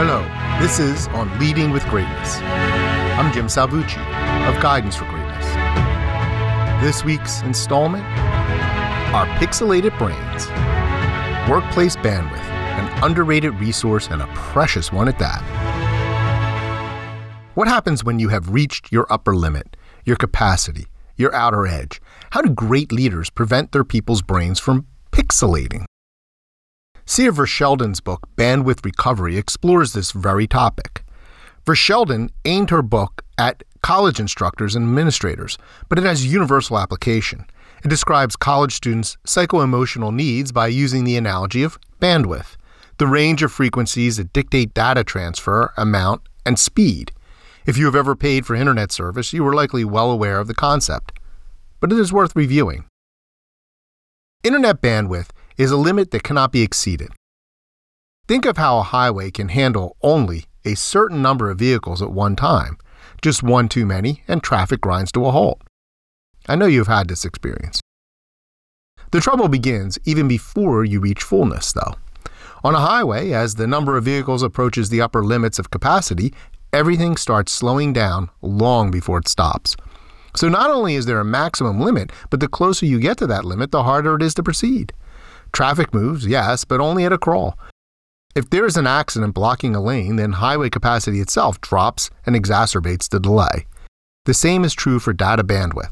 Hello, this is on Leading with Greatness. I'm Jim Salvucci of Guidance for Greatness. This week's installment Our Pixelated Brains. Workplace bandwidth, an underrated resource and a precious one at that. What happens when you have reached your upper limit, your capacity, your outer edge? How do great leaders prevent their people's brains from pixelating? Cia Verschelden's book, Bandwidth Recovery, explores this very topic. Verschelden aimed her book at college instructors and administrators, but it has universal application. It describes college students' psycho-emotional needs by using the analogy of bandwidth, the range of frequencies that dictate data transfer, amount, and speed. If you have ever paid for internet service, you are likely well aware of the concept, but it is worth reviewing. Internet bandwidth is a limit that cannot be exceeded. Think of how a highway can handle only a certain number of vehicles at one time, just one too many, and traffic grinds to a halt. I know you've had this experience. The trouble begins even before you reach fullness, though. On a highway, as the number of vehicles approaches the upper limits of capacity, everything starts slowing down long before it stops. So not only is there a maximum limit, but the closer you get to that limit, the harder it is to proceed. Traffic moves, yes, but only at a crawl. If there is an accident blocking a lane, then highway capacity itself drops and exacerbates the delay. The same is true for data bandwidth.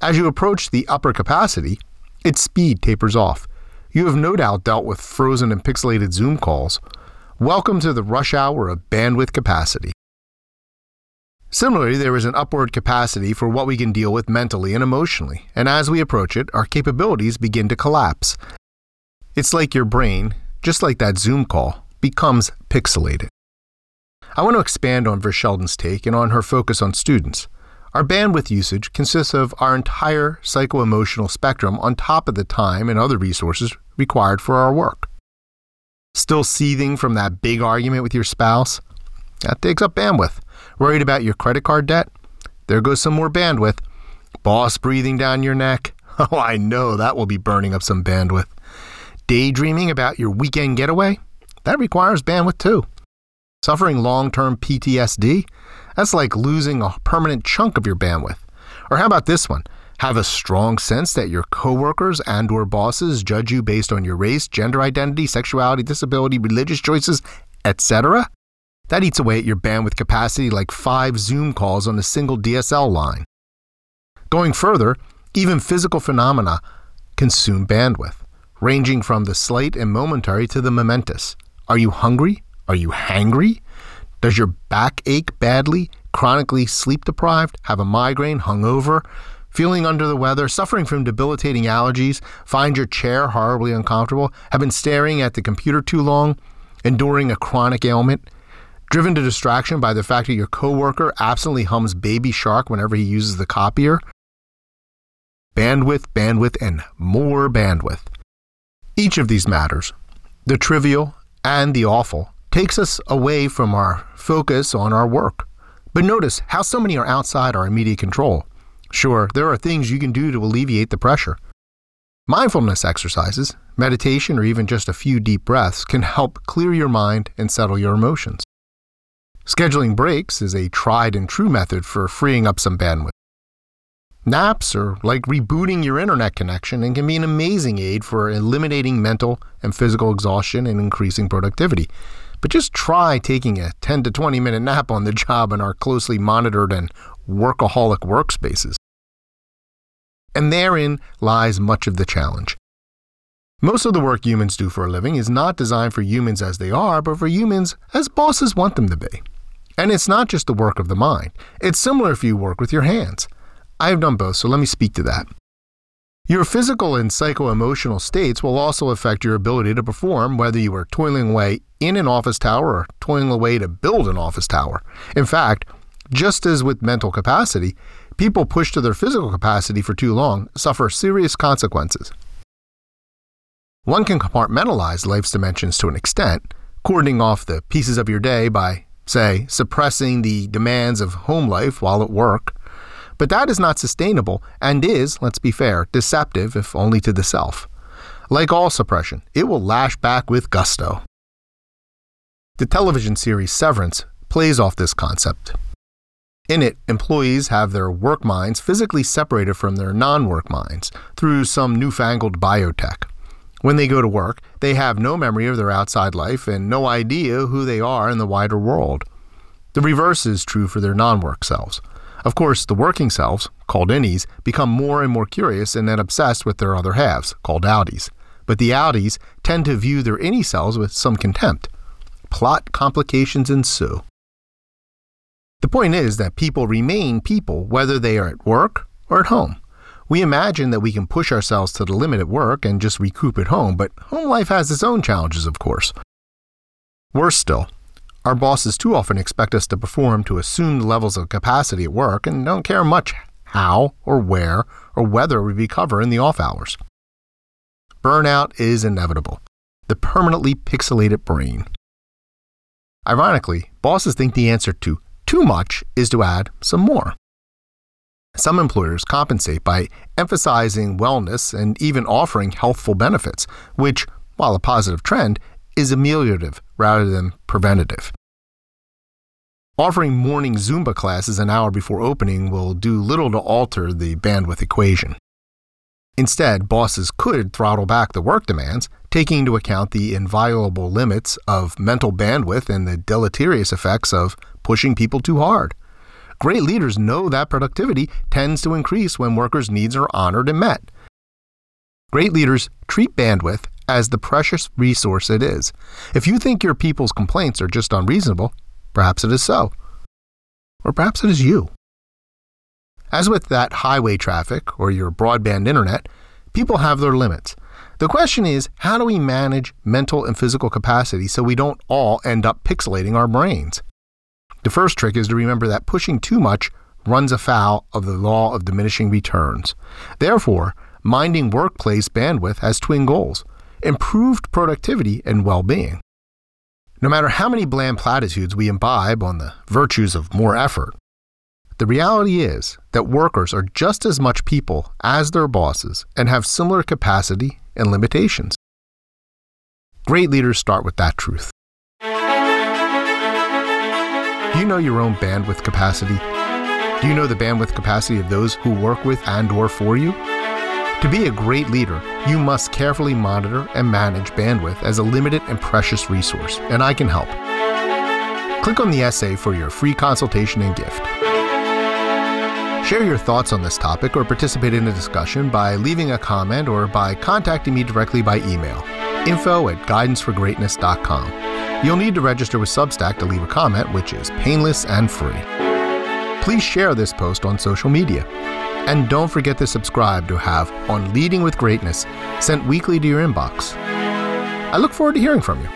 As you approach the upper capacity, its speed tapers off. You have no doubt dealt with frozen and pixelated Zoom calls. Welcome to the rush hour of bandwidth capacity. Similarly, there is an upward capacity for what we can deal with mentally and emotionally, and as we approach it, our capabilities begin to collapse. It's like your brain, just like that Zoom call, becomes pixelated. I want to expand on Verschelden's take and on her focus on students. Our bandwidth usage consists of our entire psycho emotional spectrum on top of the time and other resources required for our work. Still seething from that big argument with your spouse? That takes up bandwidth. Worried about your credit card debt? There goes some more bandwidth. Boss breathing down your neck? Oh, I know that will be burning up some bandwidth. Daydreaming about your weekend getaway? That requires bandwidth too. Suffering long term PTSD? That's like losing a permanent chunk of your bandwidth. Or how about this one? Have a strong sense that your coworkers and or bosses judge you based on your race, gender identity, sexuality, disability, religious choices, etc.? That eats away at your bandwidth capacity like five Zoom calls on a single DSL line. Going further, even physical phenomena consume bandwidth, ranging from the slight and momentary to the momentous. Are you hungry? Are you hangry? Does your back ache badly? Chronically sleep deprived? Have a migraine? Hungover? Feeling under the weather? Suffering from debilitating allergies? Find your chair horribly uncomfortable? Have been staring at the computer too long? Enduring a chronic ailment? driven to distraction by the fact that your coworker absently hums Baby Shark whenever he uses the copier. Bandwidth, bandwidth, and more bandwidth. Each of these matters, the trivial and the awful, takes us away from our focus on our work. But notice how so many are outside our immediate control. Sure, there are things you can do to alleviate the pressure. Mindfulness exercises, meditation, or even just a few deep breaths can help clear your mind and settle your emotions. Scheduling breaks is a tried and true method for freeing up some bandwidth. Naps are like rebooting your internet connection and can be an amazing aid for eliminating mental and physical exhaustion and increasing productivity. But just try taking a 10 to 20 minute nap on the job in our closely monitored and workaholic workspaces. And therein lies much of the challenge. Most of the work humans do for a living is not designed for humans as they are, but for humans as bosses want them to be. And it's not just the work of the mind, it's similar if you work with your hands. I have done both, so let me speak to that. Your physical and psycho emotional states will also affect your ability to perform, whether you are toiling away in an office tower or toiling away to build an office tower. In fact, just as with mental capacity, people pushed to their physical capacity for too long suffer serious consequences. One can compartmentalize life's dimensions to an extent, cordoning off the pieces of your day by say, suppressing the demands of home life while at work. But that is not sustainable and is, let's be fair, deceptive if only to the self. Like all suppression, it will lash back with gusto. The television series Severance plays off this concept. In it, employees have their work minds physically separated from their non work minds through some newfangled biotech. When they go to work, they have no memory of their outside life and no idea who they are in the wider world. The reverse is true for their non work selves. Of course, the working selves, called innies, become more and more curious and then obsessed with their other halves, called outies. But the outies tend to view their innie selves with some contempt. Plot complications ensue. The point is that people remain people whether they are at work or at home. We imagine that we can push ourselves to the limit at work and just recoup at home, but home life has its own challenges, of course. Worse still, our bosses too often expect us to perform to assumed levels of capacity at work and don't care much how or where or whether we recover in the off hours. Burnout is inevitable. The permanently pixelated brain. Ironically, bosses think the answer to too much is to add some more. Some employers compensate by emphasizing wellness and even offering healthful benefits, which, while a positive trend, is ameliorative rather than preventative. Offering morning Zumba classes an hour before opening will do little to alter the bandwidth equation. Instead, bosses could throttle back the work demands, taking into account the inviolable limits of mental bandwidth and the deleterious effects of pushing people too hard. Great leaders know that productivity tends to increase when workers' needs are honored and met. Great leaders treat bandwidth as the precious resource it is. If you think your people's complaints are just unreasonable, perhaps it is so. Or perhaps it is you. As with that highway traffic or your broadband internet, people have their limits. The question is how do we manage mental and physical capacity so we don't all end up pixelating our brains? The first trick is to remember that pushing too much runs afoul of the law of diminishing returns. Therefore, minding workplace bandwidth has twin goals improved productivity and well being. No matter how many bland platitudes we imbibe on the virtues of more effort, the reality is that workers are just as much people as their bosses and have similar capacity and limitations. Great leaders start with that truth. Do you know your own bandwidth capacity? Do you know the bandwidth capacity of those who work with and or for you? To be a great leader, you must carefully monitor and manage bandwidth as a limited and precious resource, and I can help. Click on the essay for your free consultation and gift. Share your thoughts on this topic or participate in a discussion by leaving a comment or by contacting me directly by email info at guidanceforgreatness.com. You'll need to register with Substack to leave a comment, which is painless and free. Please share this post on social media. And don't forget to subscribe to have On Leading with Greatness sent weekly to your inbox. I look forward to hearing from you.